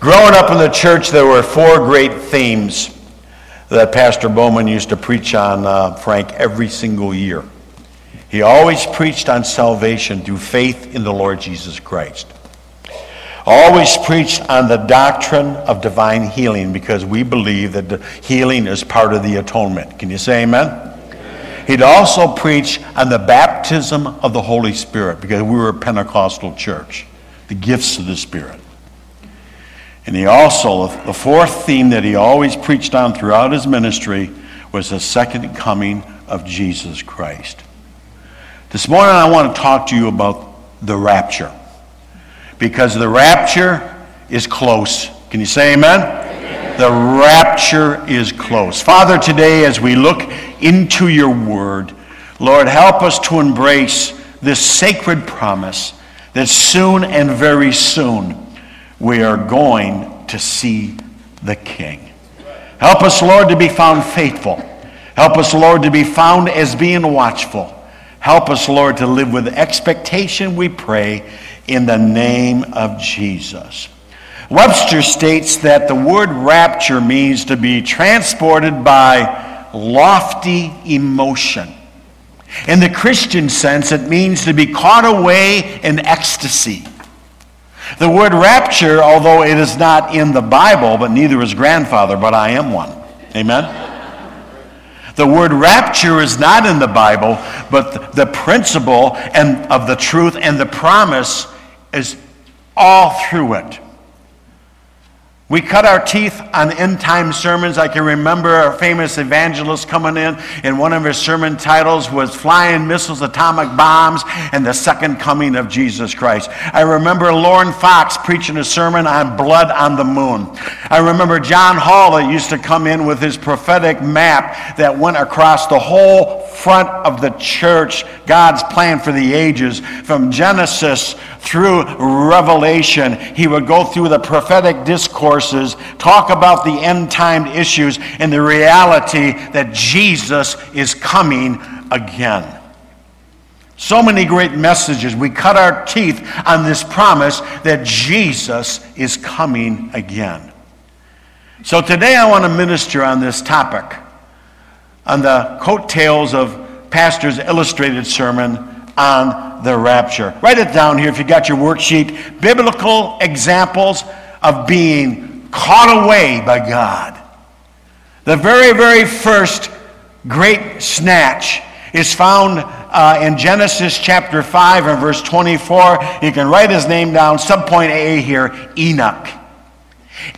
Growing up in the church, there were four great themes that Pastor Bowman used to preach on, uh, Frank, every single year. He always preached on salvation through faith in the Lord Jesus Christ. Always preached on the doctrine of divine healing because we believe that healing is part of the atonement. Can you say amen? He'd also preach on the baptism of the Holy Spirit because we were a Pentecostal church, the gifts of the Spirit. And he also, the fourth theme that he always preached on throughout his ministry was the second coming of Jesus Christ. This morning I want to talk to you about the rapture because the rapture is close. Can you say amen? amen? The rapture is close. Father, today as we look into your word. Lord, help us to embrace this sacred promise that soon and very soon we are going to see the King. Help us, Lord, to be found faithful. Help us, Lord, to be found as being watchful. Help us, Lord, to live with expectation, we pray, in the name of Jesus. Webster states that the word rapture means to be transported by lofty emotion. In the Christian sense, it means to be caught away in ecstasy. The word rapture, although it is not in the Bible, but neither is grandfather, but I am one. Amen? The word rapture is not in the Bible, but the principle and of the truth and the promise is all through it. We cut our teeth on end time sermons. I can remember a famous evangelist coming in, and one of his sermon titles was Flying Missiles, Atomic Bombs, and the Second Coming of Jesus Christ. I remember Lauren Fox preaching a sermon on blood on the moon. I remember John Hall that used to come in with his prophetic map that went across the whole front of the church, God's plan for the ages, from Genesis through Revelation. He would go through the prophetic discourses, talk about the end time issues, and the reality that Jesus is coming again. So many great messages. We cut our teeth on this promise that Jesus is coming again. So today I want to minister on this topic on the coattails of Pastor's illustrated sermon on the rapture. Write it down here if you got your worksheet. Biblical examples of being caught away by God. The very, very first great snatch is found uh, in Genesis chapter 5 and verse 24. You can write his name down, subpoint A here Enoch.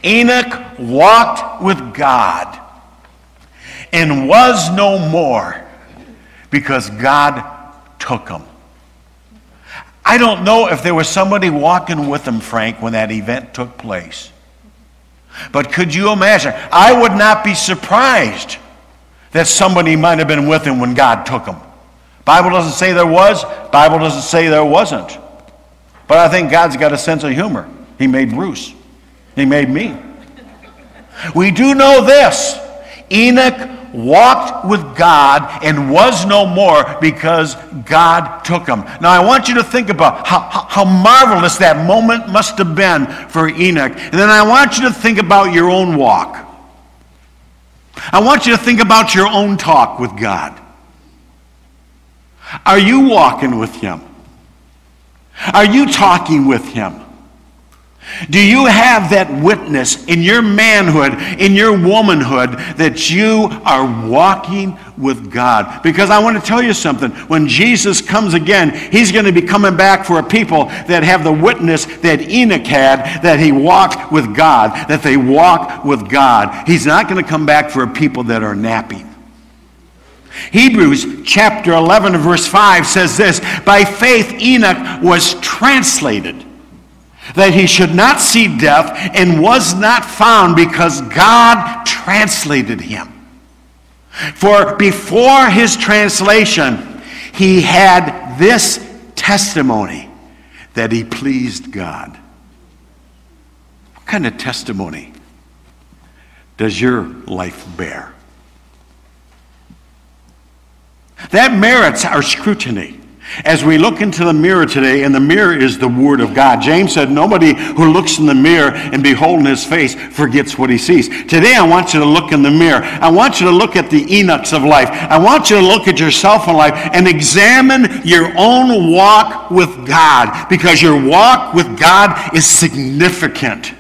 Enoch walked with God and was no more because God took him. I don't know if there was somebody walking with him, Frank, when that event took place. But could you imagine? I would not be surprised that somebody might have been with him when God took him. Bible doesn't say there was, Bible doesn't say there wasn't. But I think God's got a sense of humor. He made Bruce. He made me. We do know this. Enoch walked with God and was no more because God took him. Now, I want you to think about how, how marvelous that moment must have been for Enoch. And then I want you to think about your own walk. I want you to think about your own talk with God. Are you walking with Him? Are you talking with Him? Do you have that witness in your manhood, in your womanhood, that you are walking with God? Because I want to tell you something. When Jesus comes again, he's going to be coming back for a people that have the witness that Enoch had, that he walked with God, that they walk with God. He's not going to come back for a people that are napping. Hebrews chapter 11, verse 5 says this By faith, Enoch was translated that he should not see death and was not found because God translated him. For before his translation, he had this testimony that he pleased God. What kind of testimony does your life bear? That merits our scrutiny. As we look into the mirror today, and the mirror is the Word of God. James said, Nobody who looks in the mirror and beholding his face forgets what he sees. Today, I want you to look in the mirror. I want you to look at the Enochs of life. I want you to look at yourself in life and examine your own walk with God because your walk with God is significant.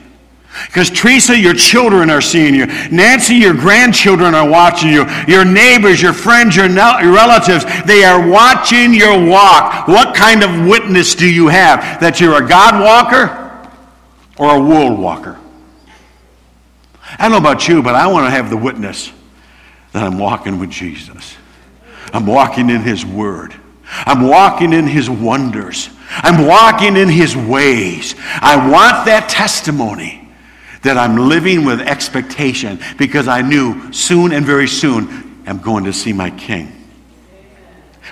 Because Teresa, your children are seeing you. Nancy, your grandchildren are watching you. Your neighbors, your friends, your, relatives, they are watching your walk. What kind of witness do you have? That you're a God walker or a world walker? I don't know about you, but I want to have the witness that I'm walking with Jesus. I'm walking in His Word. I'm walking in His wonders. I'm walking in His ways. I want that testimony that I'm living with expectation because I knew soon and very soon I'm going to see my king.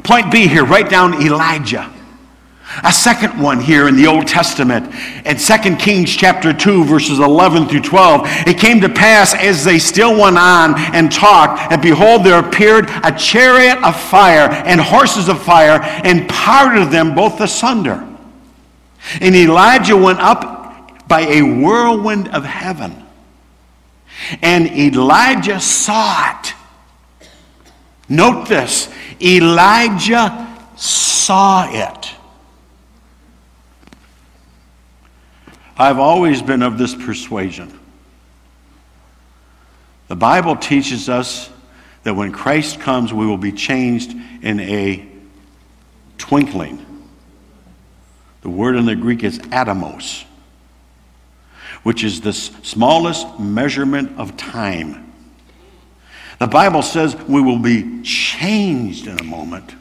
Point B here, write down Elijah. A second one here in the Old Testament, in 2 Kings chapter 2, verses 11 through 12. It came to pass as they still went on and talked, and behold, there appeared a chariot of fire and horses of fire, and parted them both asunder. And Elijah went up by a whirlwind of heaven. And Elijah saw it. Note this Elijah saw it. I've always been of this persuasion. The Bible teaches us that when Christ comes, we will be changed in a twinkling. The word in the Greek is atomos which is the smallest measurement of time. The Bible says we will be changed in a moment.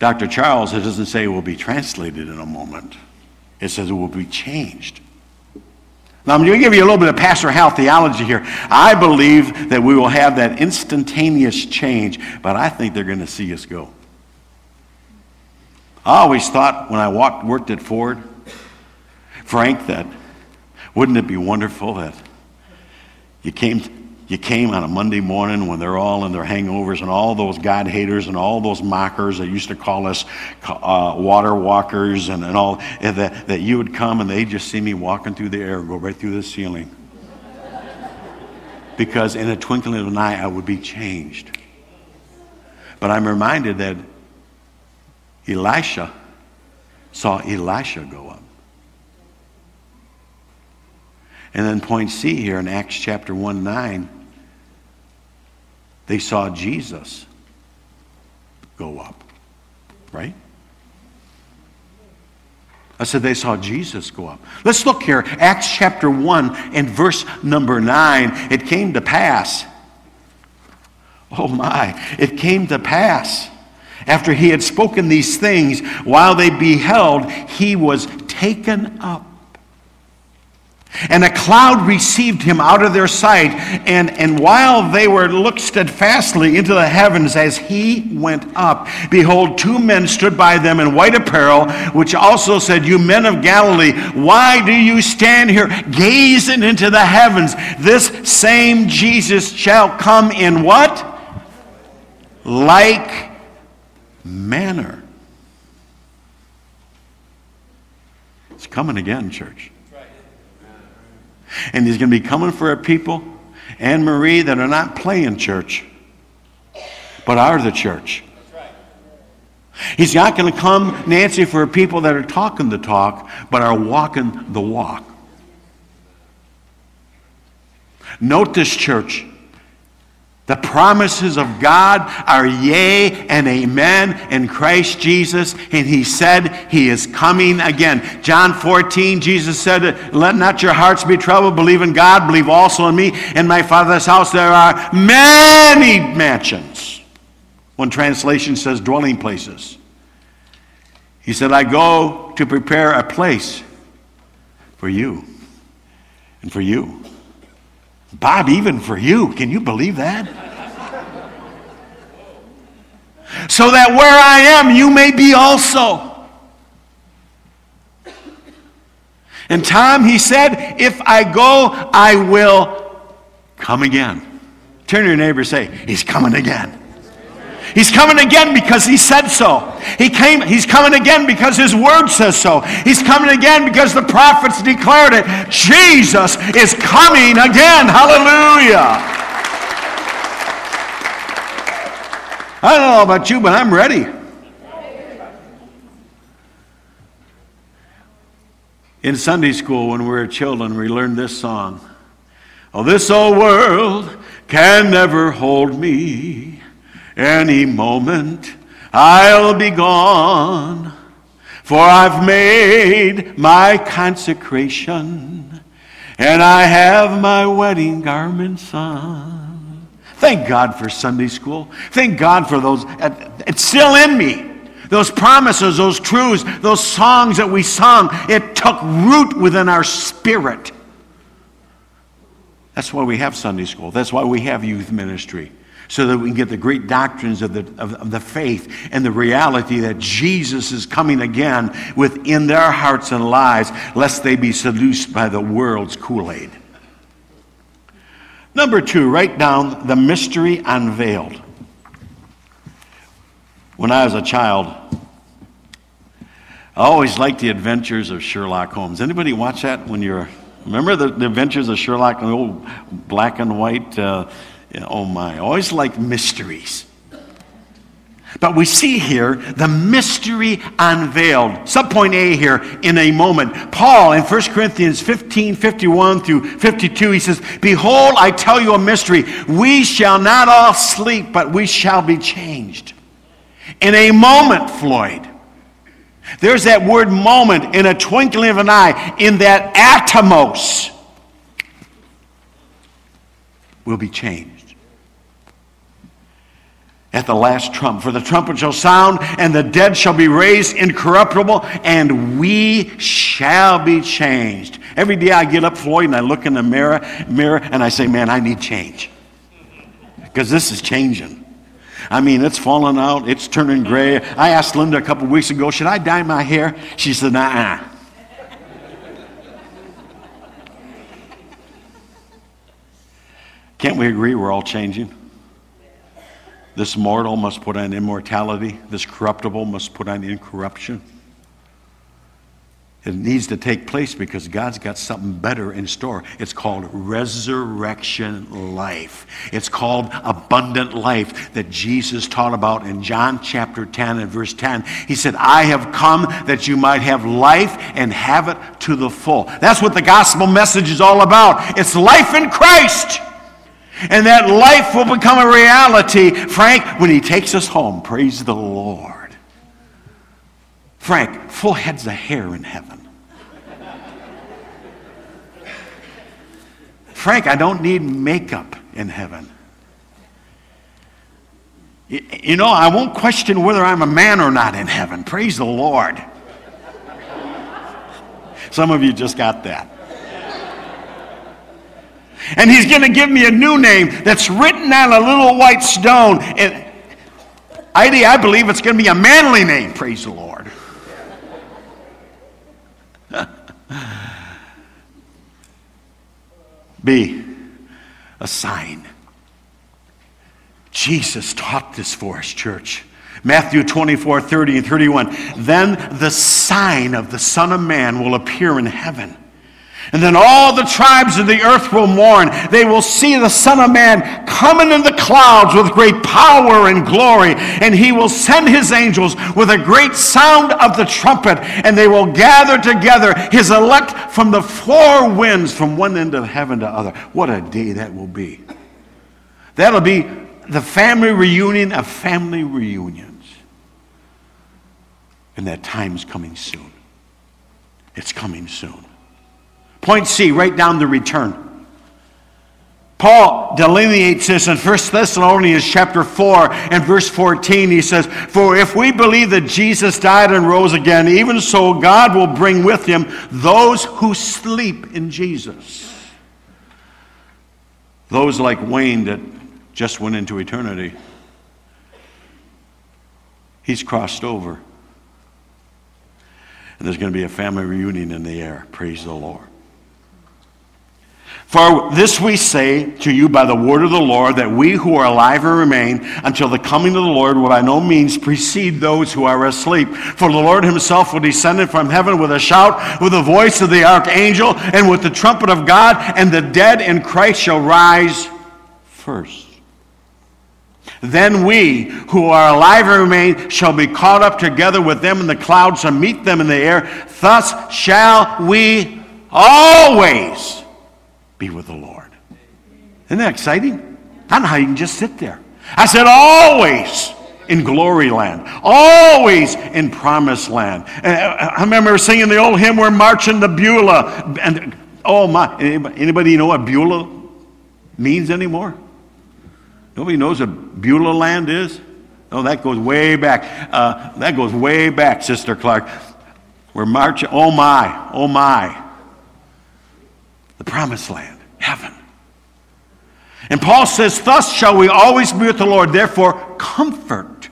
Dr. Charles, it doesn't say it will be translated in a moment, it says it will be changed. Now, I'm going to give you a little bit of Pastor Hal theology here. I believe that we will have that instantaneous change, but I think they're going to see us go. I always thought when I walked, worked at Ford, Frank, that wouldn't it be wonderful that you came, you came on a Monday morning when they're all in their hangovers and all those God haters and all those mockers that used to call us uh, water walkers and, and all, and that, that you would come and they'd just see me walking through the air, go right through the ceiling. because in a twinkling of an eye, I would be changed. But I'm reminded that Elisha saw Elijah go up. And then point C here in Acts chapter 1 9, they saw Jesus go up. Right? I said they saw Jesus go up. Let's look here. Acts chapter 1 and verse number 9. It came to pass. Oh my. It came to pass. After he had spoken these things, while they beheld, he was taken up and a cloud received him out of their sight. And, and while they were looked steadfastly into the heavens as he went up, behold, two men stood by them in white apparel, which also said, You men of Galilee, why do you stand here gazing into the heavens? This same Jesus shall come in what? Like manner. It's coming again, church. And he's going to be coming for a people, Anne Marie, that are not playing church, but are the church. He's not going to come, Nancy, for people that are talking the talk, but are walking the walk. Note this, church. The promises of God are yea and amen in Christ Jesus. And he said he is coming again. John 14, Jesus said, Let not your hearts be troubled. Believe in God. Believe also in me. In my Father's house there are many mansions. One translation says dwelling places. He said, I go to prepare a place for you and for you. Bob, even for you. Can you believe that? so that where I am, you may be also. And Tom, he said, if I go, I will come again. Turn to your neighbor say, He's coming again. He's coming again because he said so. He came, he's coming again because his word says so. He's coming again because the prophets declared it. Jesus is coming again. Hallelujah. I don't know about you, but I'm ready. In Sunday school, when we were children, we learned this song. Oh, this old world can never hold me. Any moment I'll be gone. For I've made my consecration and I have my wedding garments on. Thank God for Sunday school. Thank God for those. Uh, it's still in me. Those promises, those truths, those songs that we sung, it took root within our spirit. That's why we have Sunday school. That's why we have youth ministry. So that we can get the great doctrines of the, of, of the faith and the reality that Jesus is coming again within their hearts and lives, lest they be seduced by the world's Kool Aid. Number two, write down the mystery unveiled. When I was a child, I always liked the adventures of Sherlock Holmes. Anybody watch that when you're remember the, the adventures of Sherlock, the old black and white? Uh, oh my! I always like mysteries. But we see here the mystery unveiled. Subpoint A here in a moment. Paul in 1 Corinthians 15, 51 through 52, he says, Behold, I tell you a mystery. We shall not all sleep, but we shall be changed. In a moment, Floyd. There's that word moment in a twinkling of an eye, in that atomos will be changed. At the last trump, for the trumpet shall sound, and the dead shall be raised incorruptible, and we shall be changed. Every day I get up, Floyd, and I look in the mirror, mirror and I say, Man, I need change. Because this is changing. I mean, it's falling out, it's turning gray. I asked Linda a couple weeks ago, should I dye my hair? She said, nah. Can't we agree we're all changing? This mortal must put on immortality, this corruptible must put on incorruption. It needs to take place because God's got something better in store. It's called resurrection life. It's called abundant life that Jesus taught about in John chapter 10 and verse 10. He said, I have come that you might have life and have it to the full. That's what the gospel message is all about. It's life in Christ. And that life will become a reality, Frank, when he takes us home. Praise the Lord. Frank, full heads of hair in heaven. Frank, I don't need makeup in heaven. You know, I won't question whether I'm a man or not in heaven. Praise the Lord. Some of you just got that. And he's going to give me a new name that's written on a little white stone. And I, I believe it's going to be a manly name. Praise the Lord. B, a sign. Jesus taught this for us, church. Matthew 24, 30 and 31. Then the sign of the Son of Man will appear in heaven and then all the tribes of the earth will mourn. They will see the Son of Man coming in the clouds with great power and glory. And he will send his angels with a great sound of the trumpet. And they will gather together his elect from the four winds from one end of heaven to other. What a day that will be. That'll be the family reunion of family reunions. And that time's coming soon. It's coming soon. Point C, write down the return. Paul delineates this in 1 Thessalonians chapter 4 and verse 14. He says, For if we believe that Jesus died and rose again, even so God will bring with him those who sleep in Jesus. Those like Wayne that just went into eternity. He's crossed over. And there's going to be a family reunion in the air. Praise the Lord. For this we say to you by the word of the Lord, that we who are alive and remain until the coming of the Lord will by no means precede those who are asleep. For the Lord himself will descend from heaven with a shout, with the voice of the archangel, and with the trumpet of God, and the dead in Christ shall rise first. Then we who are alive and remain shall be caught up together with them in the clouds to meet them in the air. Thus shall we always be with the Lord. Isn't that exciting? I don't know how you can just sit there. I said, always in glory land, always in promised land. I remember singing the old hymn, We're marching to Beulah. And oh my, anybody know what Beulah means anymore? Nobody knows what Beulah land is? No, that goes way back. Uh, that goes way back, Sister Clark. We're marching, oh my, oh my. The promised land, heaven. And Paul says, Thus shall we always be with the Lord. Therefore, comfort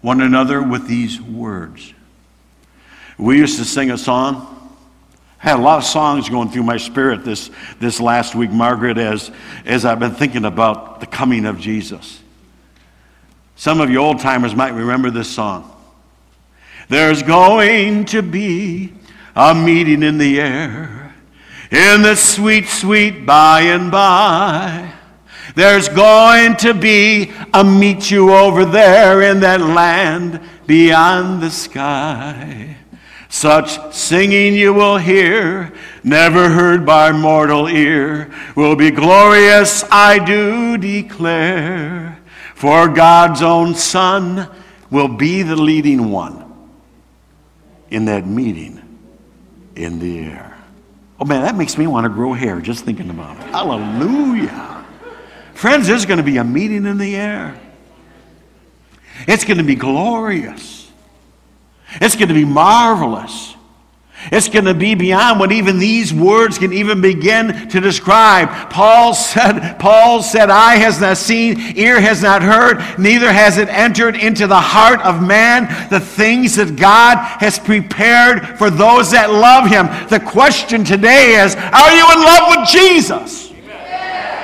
one another with these words. We used to sing a song. I had a lot of songs going through my spirit this, this last week, Margaret, as, as I've been thinking about the coming of Jesus. Some of you old timers might remember this song. There's going to be a meeting in the air in the sweet, sweet by and by. There's going to be a meet you over there in that land beyond the sky. Such singing you will hear, never heard by mortal ear, will be glorious, I do declare. For God's own Son will be the leading one in that meeting in the air. Oh man, that makes me want to grow hair just thinking about it. Hallelujah. Friends, there's going to be a meeting in the air. It's going to be glorious. It's going to be marvelous. It's going to be beyond what even these words can even begin to describe. Paul said, Paul said, eye has not seen, ear has not heard, neither has it entered into the heart of man the things that God has prepared for those that love him. The question today is, are you in love with Jesus?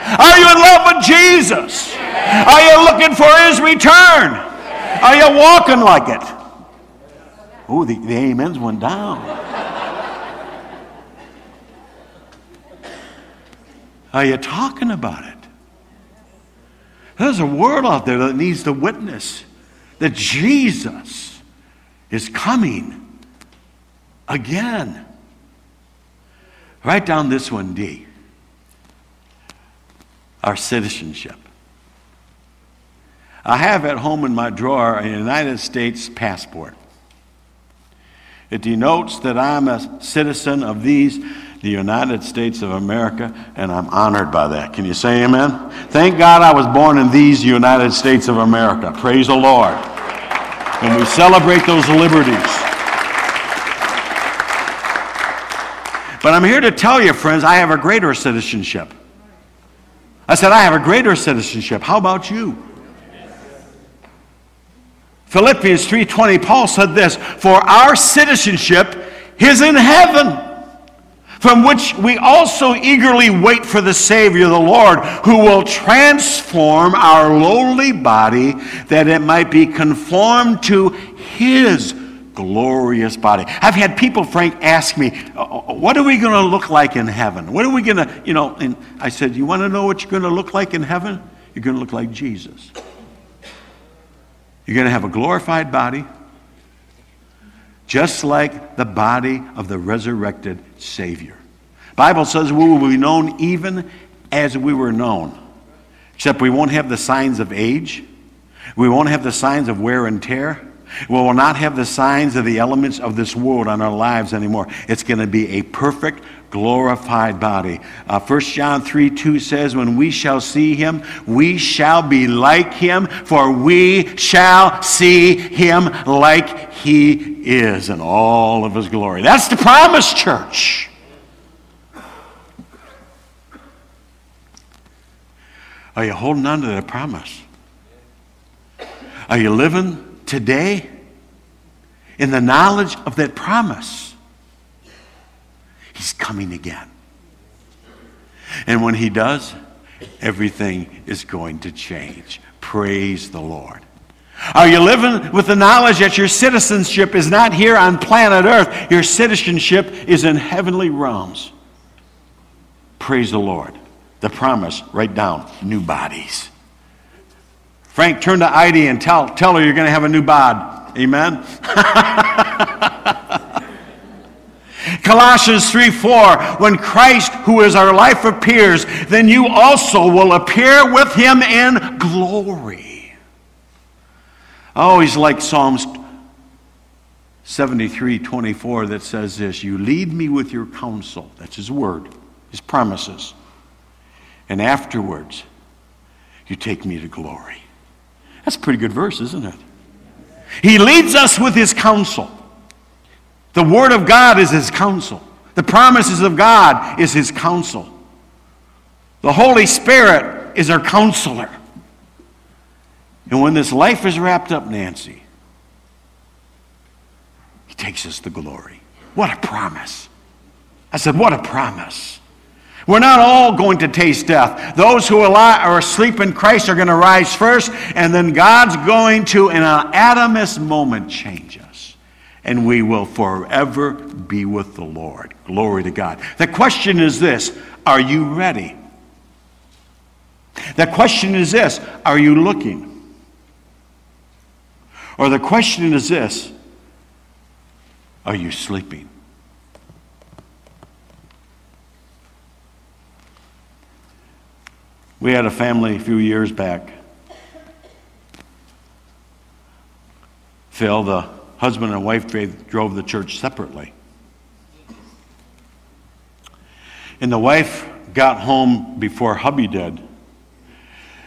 Are you in love with Jesus? Are you looking for his return? Are you walking like it? Oh, the, the amens went down. Are you talking about it? There's a world out there that needs to witness that Jesus is coming again. Write down this one, D. Our citizenship. I have at home in my drawer a United States passport. It denotes that I'm a citizen of these the United States of America, and I'm honored by that. Can you say amen? Thank God I was born in these United States of America. Praise the Lord. And we celebrate those liberties. But I'm here to tell you, friends, I have a greater citizenship. I said, I have a greater citizenship. How about you? Philippians 3:20 Paul said this, "For our citizenship is in heaven." from which we also eagerly wait for the Savior, the Lord, who will transform our lowly body that it might be conformed to His glorious body. I've had people, Frank, ask me, uh, uh, what are we going to look like in heaven? What are we going to, you know, and I said, you want to know what you're going to look like in heaven? You're going to look like Jesus. You're going to have a glorified body just like the body of the resurrected Savior. Bible says we will be known even as we were known. Except we won't have the signs of age. We won't have the signs of wear and tear. We will not have the signs of the elements of this world on our lives anymore. It's going to be a perfect, glorified body. Uh, 1 John 3 2 says, When we shall see him, we shall be like him, for we shall see him like he is in all of his glory. That's the promise, church. Are you holding on to that promise? Are you living today in the knowledge of that promise? He's coming again. And when he does, everything is going to change. Praise the Lord. Are you living with the knowledge that your citizenship is not here on planet Earth? Your citizenship is in heavenly realms. Praise the Lord. The promise, write down, new bodies. Frank, turn to Heidi and tell, tell her you're going to have a new bod. Amen? Colossians 3 4, when Christ, who is our life, appears, then you also will appear with him in glory. I always like Psalms 73 24 that says this You lead me with your counsel. That's his word, his promises. And afterwards, you take me to glory. That's a pretty good verse, isn't it? He leads us with his counsel. The Word of God is His counsel. The promises of God is His counsel. The Holy Spirit is our counselor. And when this life is wrapped up, Nancy, He takes us to glory. What a promise. I said, What a promise. We're not all going to taste death. Those who are asleep in Christ are going to rise first, and then God's going to, in an atomist moment, change us and we will forever be with the Lord. Glory to God. The question is this Are you ready? The question is this Are you looking? Or the question is this Are you sleeping? We had a family a few years back. Phil, the husband and wife drove the church separately. And the wife got home before hubby did.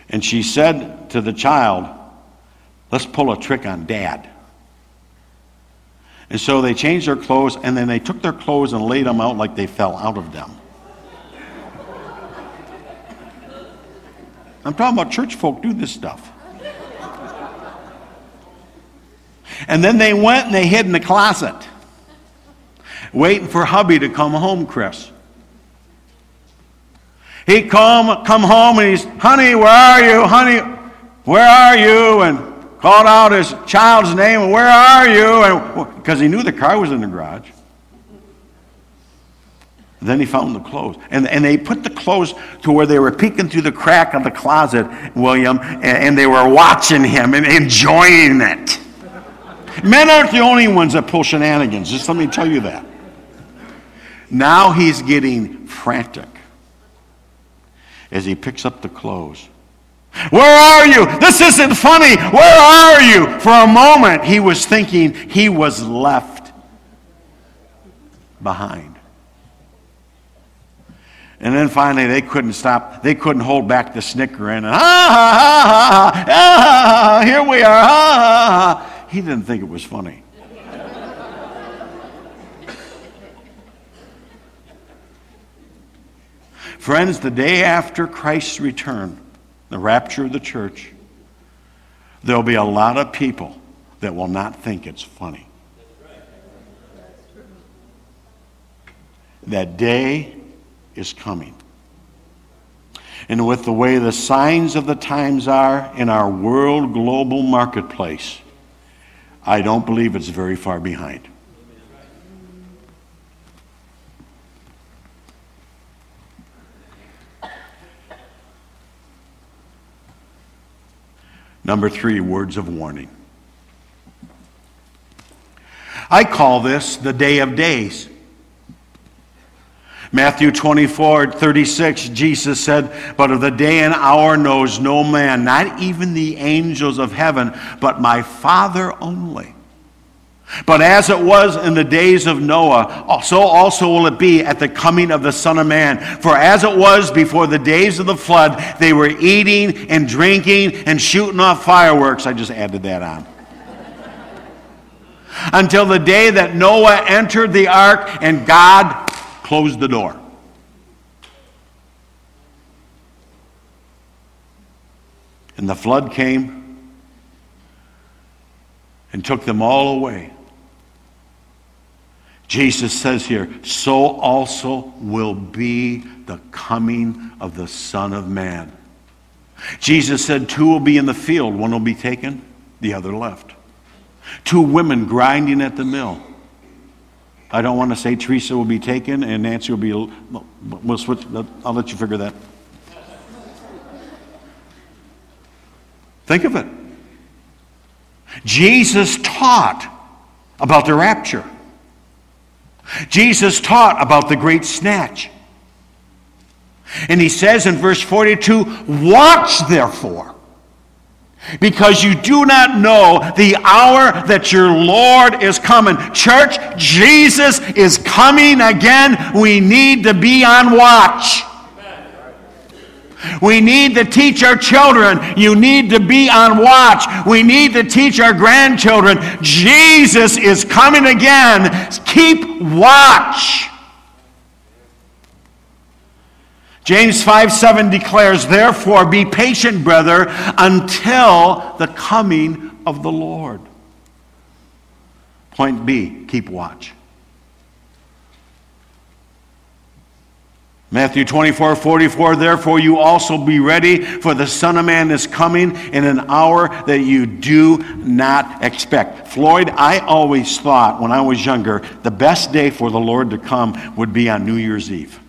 And she said to the child, Let's pull a trick on dad. And so they changed their clothes and then they took their clothes and laid them out like they fell out of them. I'm talking about church folk do this stuff. And then they went and they hid in the closet, waiting for hubby to come home, Chris. He come, come home and he's, honey, where are you? Honey, where are you? And called out his child's name, where are you? And because he knew the car was in the garage. Then he found the clothes. And, and they put the clothes to where they were peeking through the crack of the closet, William, and, and they were watching him and enjoying it. Men aren't the only ones that pull shenanigans. Just let me tell you that. Now he's getting frantic as he picks up the clothes. Where are you? This isn't funny. Where are you? For a moment, he was thinking he was left behind. And then finally, they couldn't stop. They couldn't hold back the snickering. Ah, and, ha, ha, ha, ha, ha, here we are. Ha, ha, ha. He didn't think it was funny. Friends, the day after Christ's return, the rapture of the church, there'll be a lot of people that will not think it's funny. That day is coming. And with the way the signs of the times are in our world global marketplace, I don't believe it's very far behind. Number three, words of warning. I call this the day of days. Matthew 24, 36, Jesus said, But of the day and hour knows no man, not even the angels of heaven, but my Father only. But as it was in the days of Noah, so also will it be at the coming of the Son of Man. For as it was before the days of the flood, they were eating and drinking and shooting off fireworks. I just added that on. Until the day that Noah entered the ark and God closed the door. And the flood came and took them all away. Jesus says here, so also will be the coming of the Son of Man. Jesus said, Two will be in the field, one will be taken, the other left. Two women grinding at the mill. I don't want to say Teresa will be taken and Nancy will be. We'll switch. I'll let you figure that. Think of it. Jesus taught about the rapture. Jesus taught about the great snatch. And he says in verse 42 Watch therefore, because you do not know the hour that your Lord is coming. Church, Jesus is coming again. We need to be on watch. We need to teach our children. You need to be on watch. We need to teach our grandchildren. Jesus is coming again. Keep watch. James 5 7 declares, Therefore, be patient, brother, until the coming of the Lord. Point B, keep watch. Matthew 24, 44, therefore you also be ready, for the Son of Man is coming in an hour that you do not expect. Floyd, I always thought when I was younger, the best day for the Lord to come would be on New Year's Eve.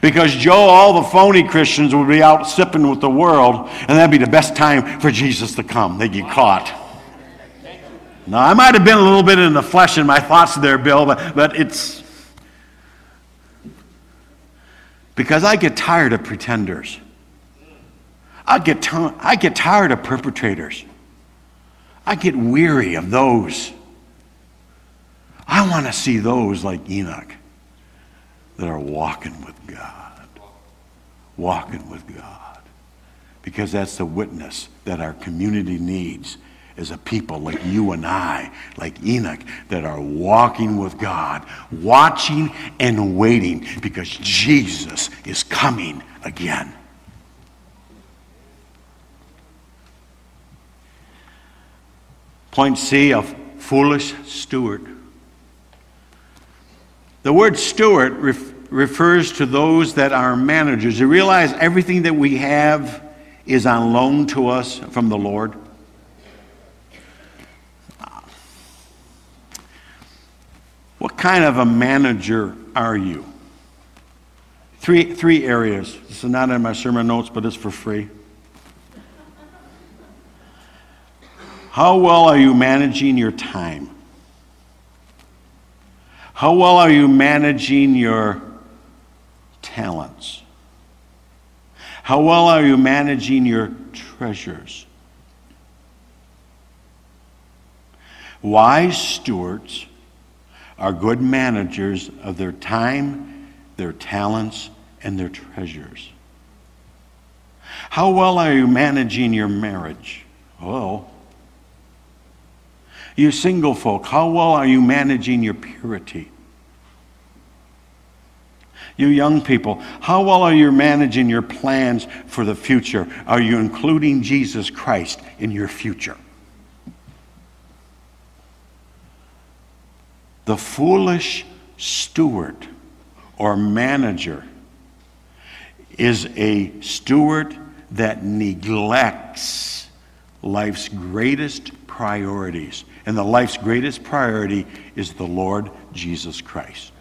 Because Joe, all the phony Christians would be out sipping with the world, and that'd be the best time for Jesus to come. They'd get caught. Now, I might have been a little bit in the flesh in my thoughts there, Bill, but, but it's because I get tired of pretenders. I get, t- I get tired of perpetrators. I get weary of those. I want to see those like Enoch that are walking with God. Walking with God. Because that's the witness that our community needs as a people like you and I, like Enoch, that are walking with God, watching and waiting because Jesus is coming again. Point C of foolish steward. The word steward ref- refers to those that are managers. You realize everything that we have is on loan to us from the Lord? What kind of a manager are you? Three, three areas. This is not in my sermon notes, but it's for free. How well are you managing your time? How well are you managing your talents? How well are you managing your treasures? Wise stewards are good managers of their time, their talents, and their treasures. How well are you managing your marriage? Well, you single folk, how well are you managing your purity? You young people, how well are you managing your plans for the future? Are you including Jesus Christ in your future? The foolish steward or manager is a steward that neglects life's greatest priorities. And the life's greatest priority is the Lord Jesus Christ.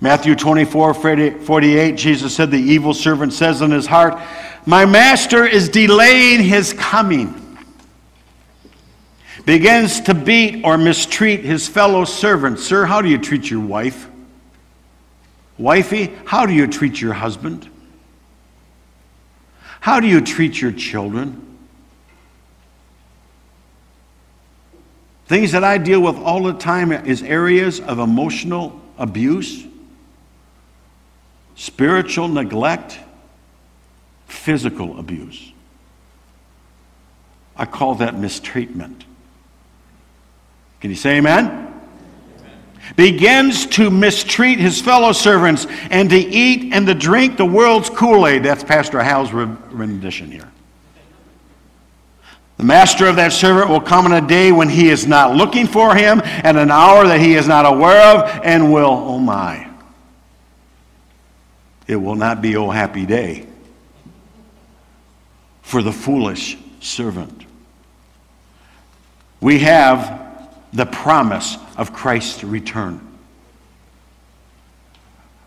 Matthew 24, 48, Jesus said, The evil servant says in his heart, My master is delaying his coming begins to beat or mistreat his fellow servants. Sir, how do you treat your wife? Wifey, how do you treat your husband? How do you treat your children? Things that I deal with all the time is areas of emotional abuse, spiritual neglect, physical abuse. I call that mistreatment. Can you say amen? amen? Begins to mistreat his fellow servants and to eat and to drink the world's Kool Aid. That's Pastor Hal's rendition here. The master of that servant will come in a day when he is not looking for him, and an hour that he is not aware of, and will, oh my, it will not be, oh happy day for the foolish servant. We have the promise of Christ's return.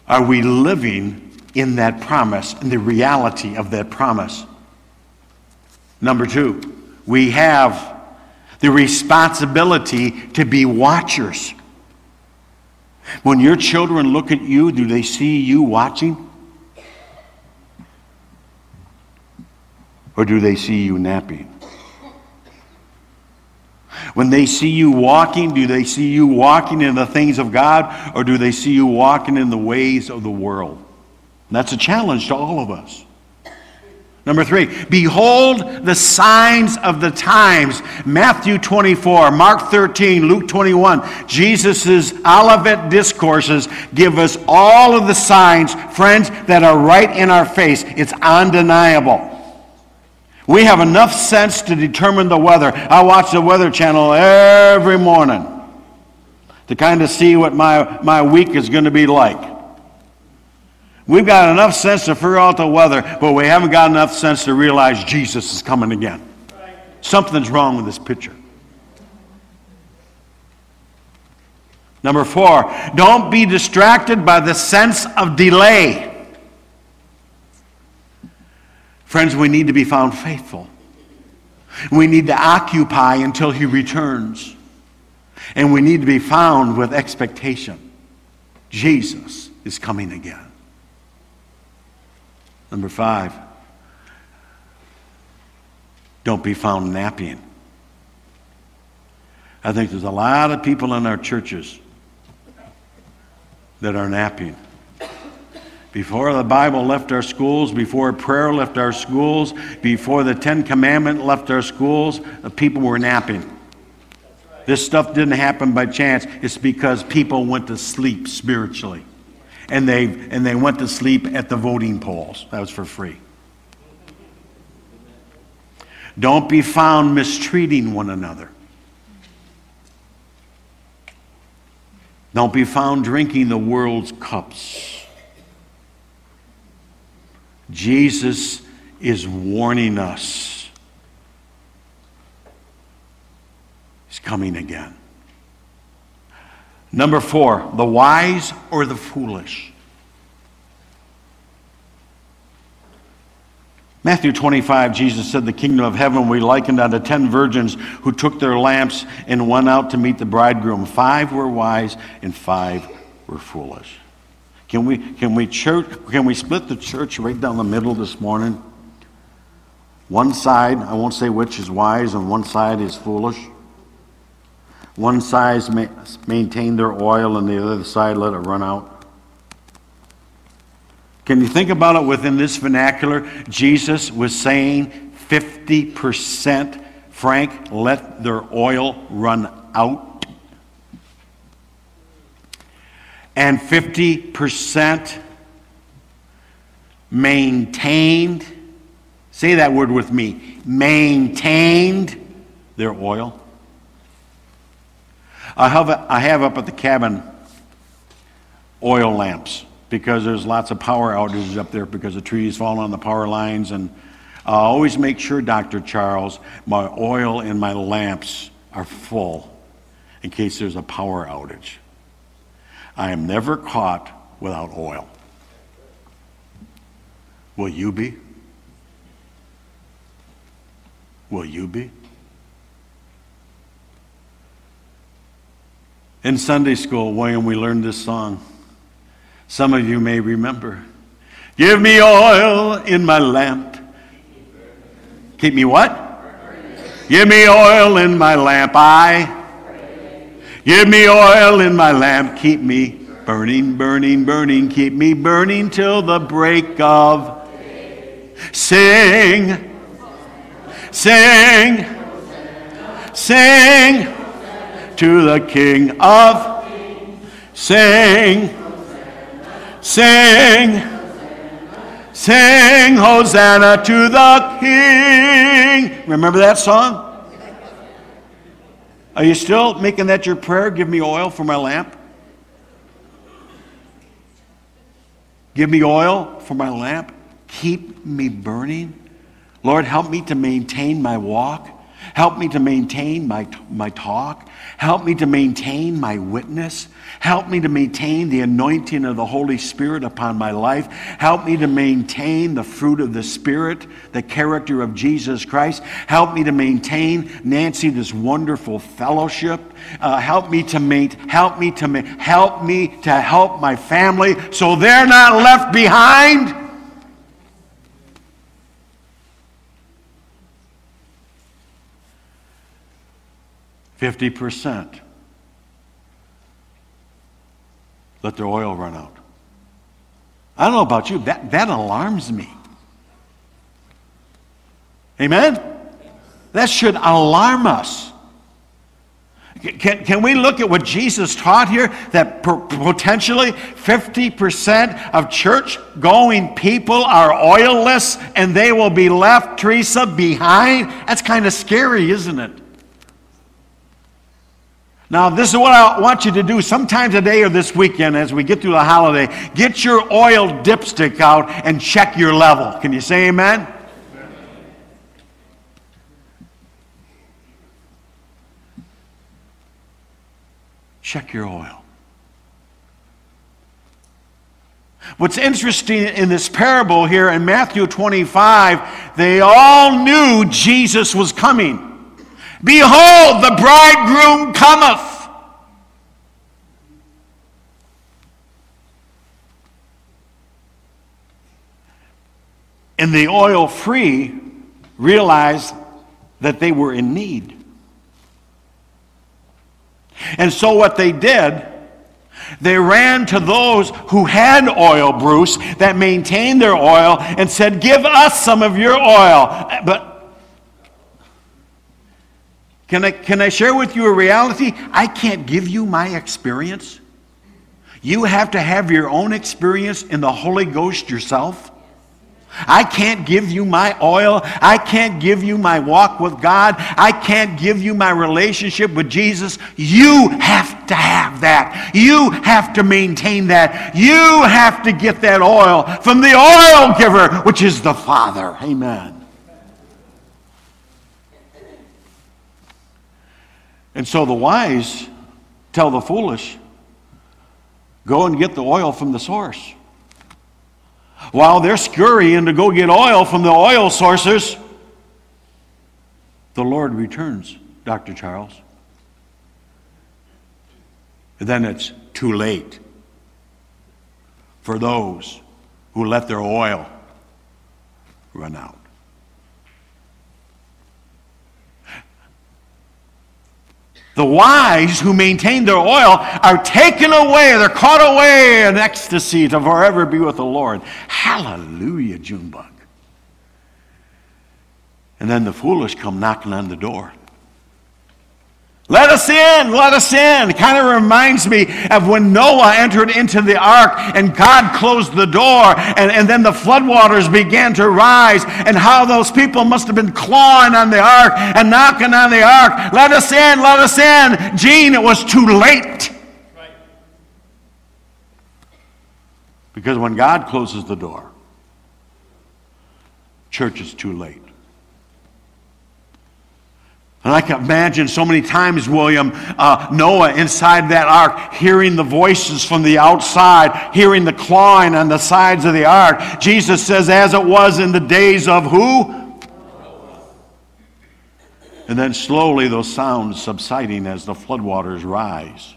Are we living in that promise and the reality of that promise? Number two, we have the responsibility to be watchers. When your children look at you, do they see you watching? Or do they see you napping? When they see you walking, do they see you walking in the things of God or do they see you walking in the ways of the world? And that's a challenge to all of us. Number three, behold the signs of the times. Matthew 24, Mark 13, Luke 21. Jesus' Olivet discourses give us all of the signs, friends, that are right in our face. It's undeniable. We have enough sense to determine the weather. I watch the Weather Channel every morning to kind of see what my, my week is going to be like. We've got enough sense to figure out the weather, but we haven't got enough sense to realize Jesus is coming again. Something's wrong with this picture. Number four, don't be distracted by the sense of delay. Friends, we need to be found faithful. We need to occupy until He returns. And we need to be found with expectation. Jesus is coming again. Number five, don't be found napping. I think there's a lot of people in our churches that are napping. Before the Bible left our schools, before prayer left our schools, before the Ten Commandments left our schools, people were napping. This stuff didn't happen by chance. It's because people went to sleep spiritually. And they, and they went to sleep at the voting polls. That was for free. Don't be found mistreating one another. Don't be found drinking the world's cups. Jesus is warning us. He's coming again. Number four, the wise or the foolish? Matthew 25, Jesus said, The kingdom of heaven we likened unto ten virgins who took their lamps and went out to meet the bridegroom. Five were wise and five were foolish. Can we, can we, church, can we split the church right down the middle this morning? One side, I won't say which is wise, and one side is foolish. One side ma- maintain their oil, and the other side let it run out. Can you think about it within this vernacular? Jesus was saying 50%, Frank, let their oil run out. And 50% maintained, say that word with me, maintained their oil. I have, I have up at the cabin oil lamps because there's lots of power outages up there because the trees fall on the power lines. And I always make sure, Dr. Charles, my oil and my lamps are full in case there's a power outage. I am never caught without oil. Will you be? Will you be? In Sunday school, William, we learned this song. Some of you may remember. Give me oil in my lamp. Keep me what? Give me oil in my lamp. I Give me oil in my lamp, keep me burning, burning, burning, keep me burning till the break of Sing, sing, sing to the King of Sing, sing, Sing Hosanna to the King. Remember that song? Are you still making that your prayer? Give me oil for my lamp. Give me oil for my lamp. Keep me burning. Lord, help me to maintain my walk. Help me to maintain my, my talk. Help me to maintain my witness. Help me to maintain the anointing of the Holy Spirit upon my life. Help me to maintain the fruit of the Spirit, the character of Jesus Christ. Help me to maintain, Nancy, this wonderful fellowship. Uh, help me to mate, help me to ma- help me to help my family so they're not left behind. Fifty percent let their oil run out. I don't know about you, that, that alarms me. Amen? That should alarm us. Can, can we look at what Jesus taught here? That potentially 50% of church going people are oilless and they will be left, Teresa, behind? That's kind of scary, isn't it? Now, this is what I want you to do sometime today or this weekend as we get through the holiday. Get your oil dipstick out and check your level. Can you say amen? Check your oil. What's interesting in this parable here in Matthew 25, they all knew Jesus was coming. Behold, the bridegroom cometh. And the oil free realized that they were in need. And so, what they did, they ran to those who had oil, Bruce, that maintained their oil, and said, Give us some of your oil. But can I, can I share with you a reality? I can't give you my experience. You have to have your own experience in the Holy Ghost yourself. I can't give you my oil. I can't give you my walk with God. I can't give you my relationship with Jesus. You have to have that. You have to maintain that. You have to get that oil from the oil giver, which is the Father. Amen. And so the wise tell the foolish, go and get the oil from the source. While they're scurrying to go get oil from the oil sources, the Lord returns, Dr. Charles. And then it's too late for those who let their oil run out. The wise who maintain their oil are taken away. They're caught away in ecstasy to forever be with the Lord. Hallelujah, Junebug. And then the foolish come knocking on the door. Let us in, let us in. It kind of reminds me of when Noah entered into the ark and God closed the door and, and then the floodwaters began to rise and how those people must have been clawing on the ark and knocking on the ark. Let us in, let us in. Gene, it was too late. Because when God closes the door, church is too late. And I can imagine so many times, William, uh, Noah inside that ark, hearing the voices from the outside, hearing the clawing on the sides of the ark. Jesus says, as it was in the days of who? And then slowly those sounds subsiding as the floodwaters rise.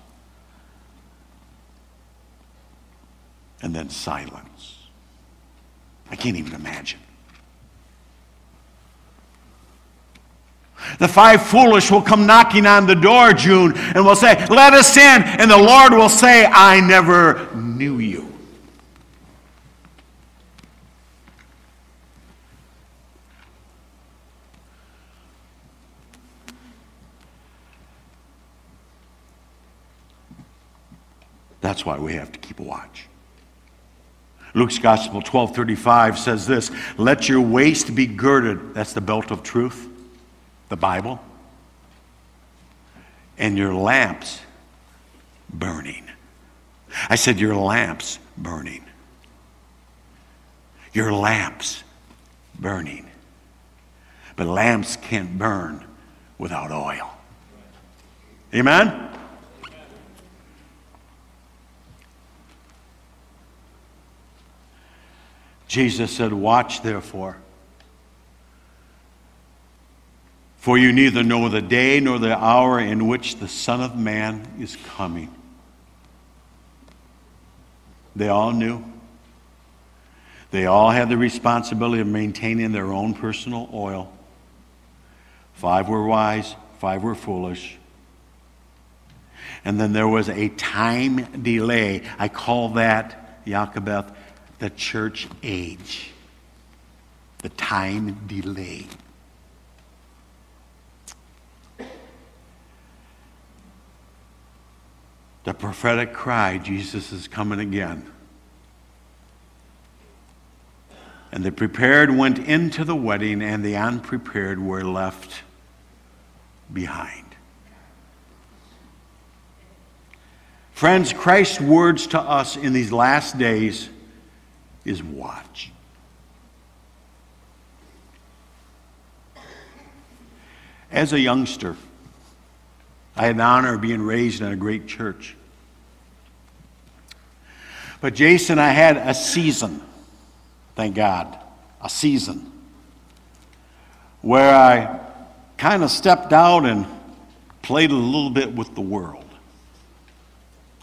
And then silence. I can't even imagine. The five foolish will come knocking on the door, June, and will say, Let us in. And the Lord will say, I never knew you. That's why we have to keep a watch. Luke's Gospel 12:35 says this, "Let your waist be girded." That's the belt of truth, the Bible. And your lamps burning. I said your lamps burning. Your lamps burning. But lamps can't burn without oil. Amen? Jesus said, Watch therefore. For you neither know the day nor the hour in which the Son of Man is coming. They all knew. They all had the responsibility of maintaining their own personal oil. Five were wise, five were foolish. And then there was a time delay. I call that, Yakabeth, the church age. The time delay. The prophetic cry, Jesus is coming again. And the prepared went into the wedding, and the unprepared were left behind. Friends, Christ's words to us in these last days is watch. As a youngster, I had the honor of being raised in a great church. But Jason, I had a season thank God, a season where I kind of stepped out and played a little bit with the world.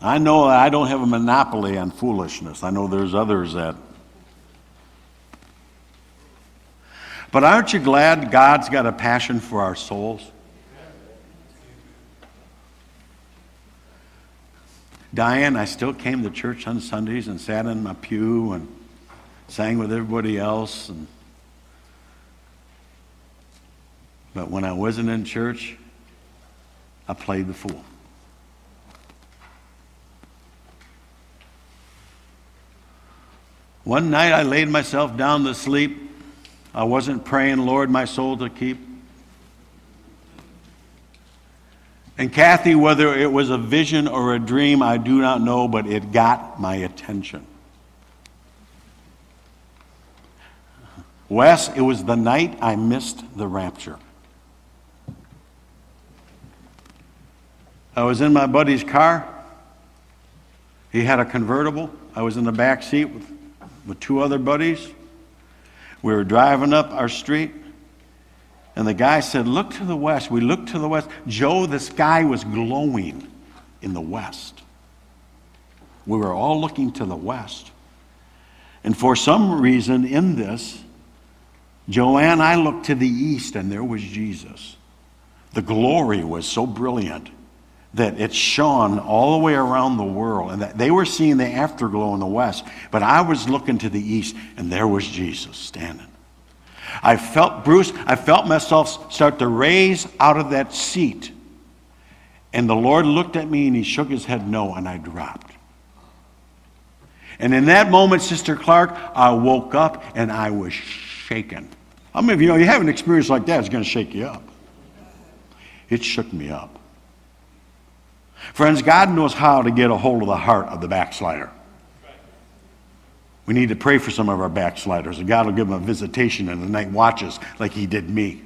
I know I don't have a monopoly on foolishness. I know there's others that. But aren't you glad God's got a passion for our souls? Diane, I still came to church on Sundays and sat in my pew and sang with everybody else. And, but when I wasn't in church, I played the fool. One night I laid myself down to sleep. I wasn't praying, Lord, my soul to keep. And Kathy, whether it was a vision or a dream, I do not know, but it got my attention. Wes, it was the night I missed the rapture. I was in my buddy's car. He had a convertible. I was in the back seat with, with two other buddies. We were driving up our street, and the guy said, Look to the west. We looked to the west. Joe, the sky was glowing in the west. We were all looking to the west. And for some reason in this, Joanne, I looked to the east and there was Jesus. The glory was so brilliant that it shone all the way around the world. And that they were seeing the afterglow in the west, but I was looking to the east and there was Jesus standing. I felt, Bruce, I felt myself start to raise out of that seat. And the Lord looked at me and he shook his head no, and I dropped. And in that moment, Sister Clark, I woke up and I was shaken. How many of you know you have an experience like that, it's going to shake you up? It shook me up. Friends, God knows how to get a hold of the heart of the backslider. We need to pray for some of our backsliders, and God will give them a visitation in the night watches like He did me.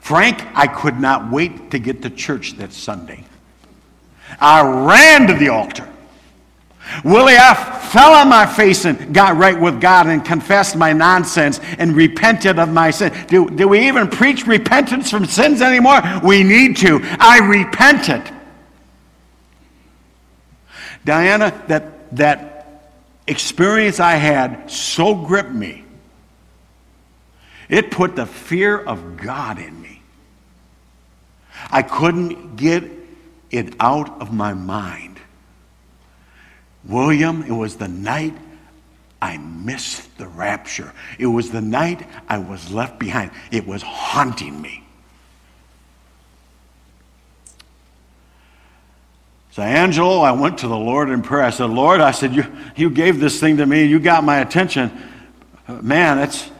Frank, I could not wait to get to church that Sunday. I ran to the altar. Willie, I fell on my face and got right with God and confessed my nonsense and repented of my sin. Do, do we even preach repentance from sins anymore? We need to. I repented. Diana, that, that experience I had so gripped me. It put the fear of God in me. I couldn't get it out of my mind. William, it was the night I missed the rapture. It was the night I was left behind. It was haunting me. So, Angelo, I went to the Lord in prayer. I said, Lord, I said, you, you gave this thing to me, you got my attention. Uh, man, it's,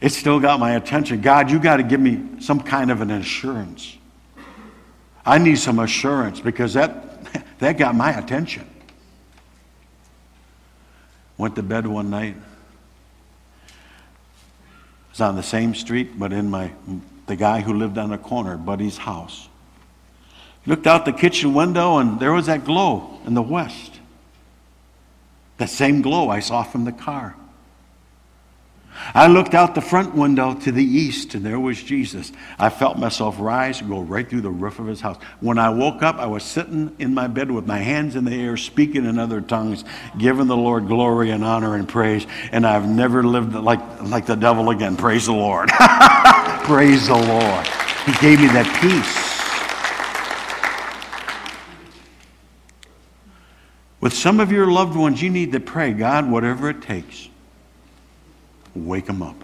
it still got my attention. God, you got to give me some kind of an assurance. I need some assurance because that, that got my attention. Went to bed one night. It Was on the same street, but in my the guy who lived on the corner, Buddy's house. Looked out the kitchen window and there was that glow in the west. That same glow I saw from the car. I looked out the front window to the east, and there was Jesus. I felt myself rise and go right through the roof of his house. When I woke up, I was sitting in my bed with my hands in the air, speaking in other tongues, giving the Lord glory and honor and praise. And I've never lived like, like the devil again. Praise the Lord. praise the Lord. He gave me that peace. With some of your loved ones, you need to pray, God, whatever it takes wake them up.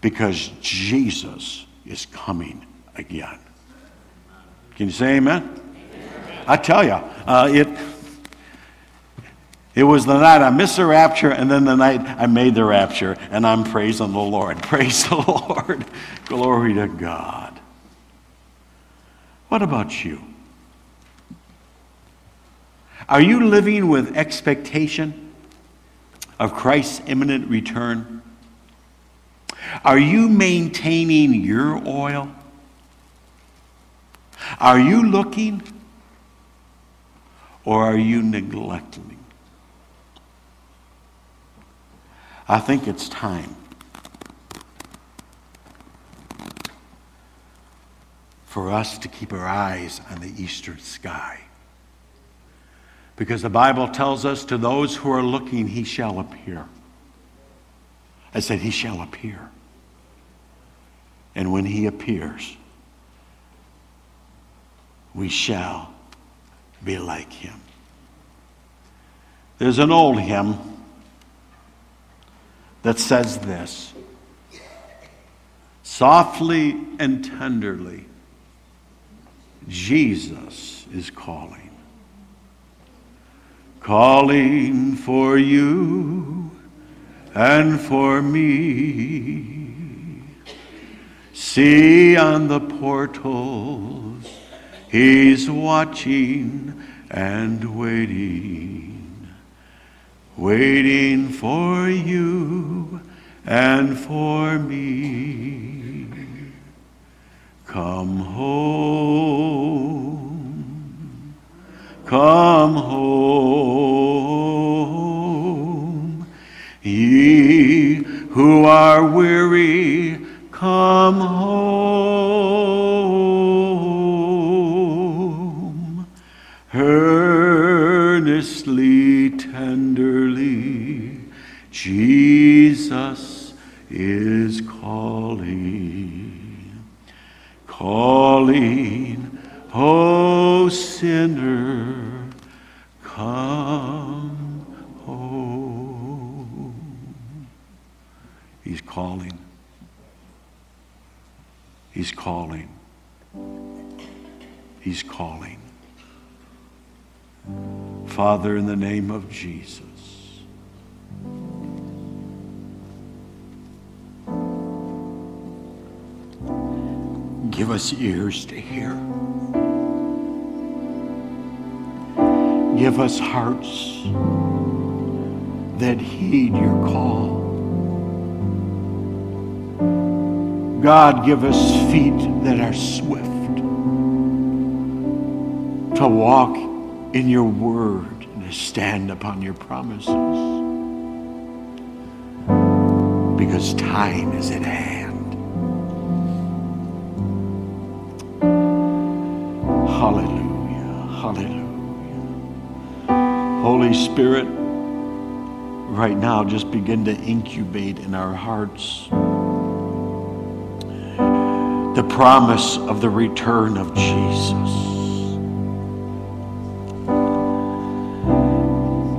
Because Jesus is coming again. Can you say amen? amen. I tell you, uh, it, it was the night I missed the rapture, and then the night I made the rapture, and I'm praising the Lord. Praise the Lord. Glory to God. What about you? Are you living with expectation? of Christ's imminent return? Are you maintaining your oil? Are you looking or are you neglecting? I think it's time for us to keep our eyes on the eastern sky. Because the Bible tells us to those who are looking, he shall appear. I said, he shall appear. And when he appears, we shall be like him. There's an old hymn that says this Softly and tenderly, Jesus is calling calling for you and for me. See on the portals, he's watching and waiting, waiting for you and for me. Come home Come home, ye who are weary, come home. Earnestly, tenderly, Jesus is calling, calling, oh sinner come home. He's calling. He's calling. He's calling. Father, in the name of Jesus. Give us ears to hear. Give us hearts that heed your call. God, give us feet that are swift to walk in your word and to stand upon your promises. Because time is at hand. Holy Spirit, right now, just begin to incubate in our hearts the promise of the return of Jesus.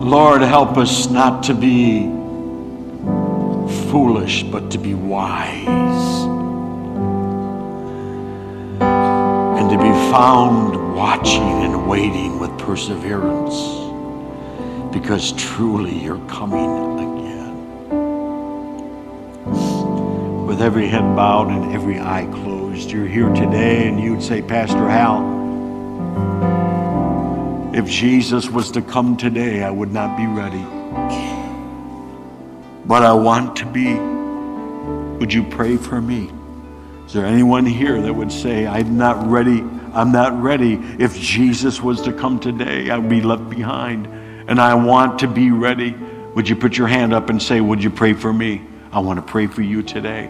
Lord, help us not to be foolish, but to be wise. And to be found watching and waiting with perseverance because truly you're coming again. With every head bowed and every eye closed, you're here today and you'd say, Pastor Hal, if Jesus was to come today, I would not be ready. But I want to be. Would you pray for me? Is there anyone here that would say, I'm not ready? I'm not ready. If Jesus was to come today, I would be left behind. And I want to be ready. Would you put your hand up and say, Would you pray for me? I want to pray for you today.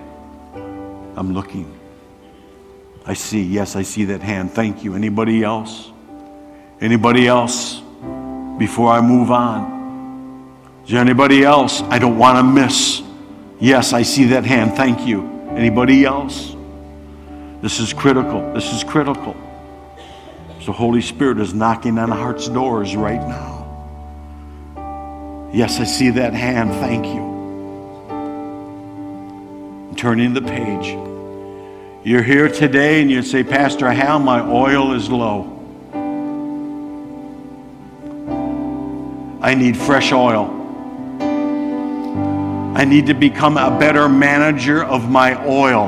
I'm looking. I see. Yes, I see that hand. Thank you. Anybody else? Anybody else? Before I move on. Is there anybody else I don't want to miss? Yes, I see that hand. Thank you. Anybody else? This is critical. This is critical. So, Holy Spirit is knocking on heart's doors right now. Yes, I see that hand. Thank you. turning the page. You're here today and you say, Pastor Hal, my oil is low. I need fresh oil. I need to become a better manager of my oil.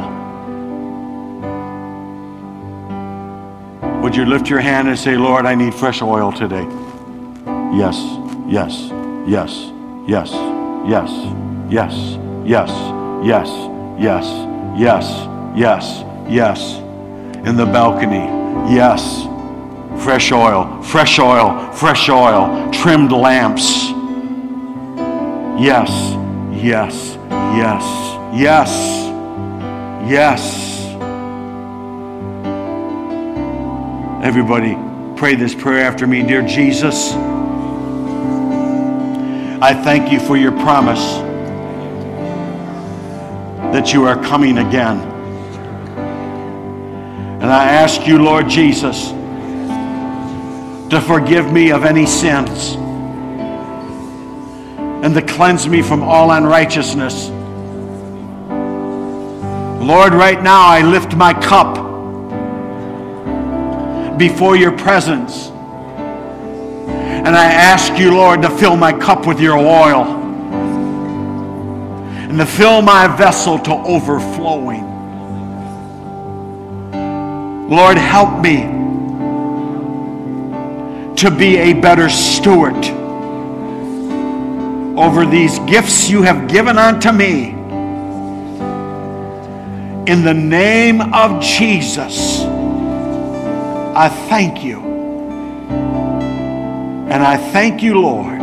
Would you lift your hand and say, Lord, I need fresh oil today? Yes, yes, yes, yes, yes, yes, yes, yes, yes, yes, yes, yes. In the balcony, yes. Fresh oil, fresh oil, fresh oil, trimmed lamps. Yes, yes, yes, yes, yes. Everybody, pray this prayer after me. Dear Jesus, I thank you for your promise that you are coming again. And I ask you, Lord Jesus, to forgive me of any sins and to cleanse me from all unrighteousness. Lord, right now I lift my cup before your presence. And I ask you, Lord, to fill my cup with your oil and to fill my vessel to overflowing. Lord, help me to be a better steward over these gifts you have given unto me. In the name of Jesus. I thank you. And I thank you, Lord,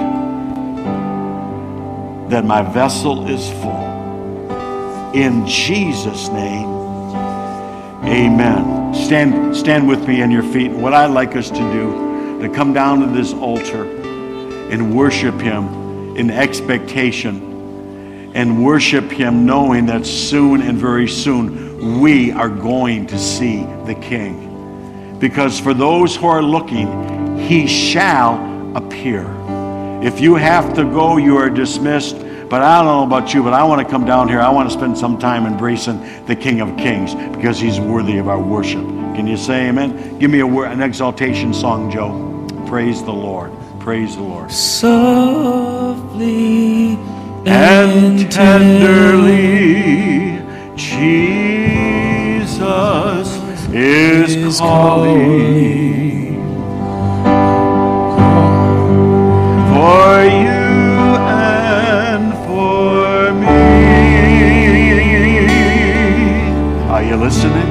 that my vessel is full. In Jesus' name, amen. Stand, stand with me on your feet. What I'd like us to do, to come down to this altar and worship Him in expectation and worship Him knowing that soon and very soon we are going to see the King because for those who are looking, he shall appear. If you have to go, you are dismissed. But I don't know about you, but I want to come down here. I want to spend some time embracing the King of Kings because he's worthy of our worship. Can you say amen? Give me a, an exaltation song, Joe. Praise the Lord. Praise the Lord. Softly and tenderly, Jesus is calling for you and for me. Are you listening?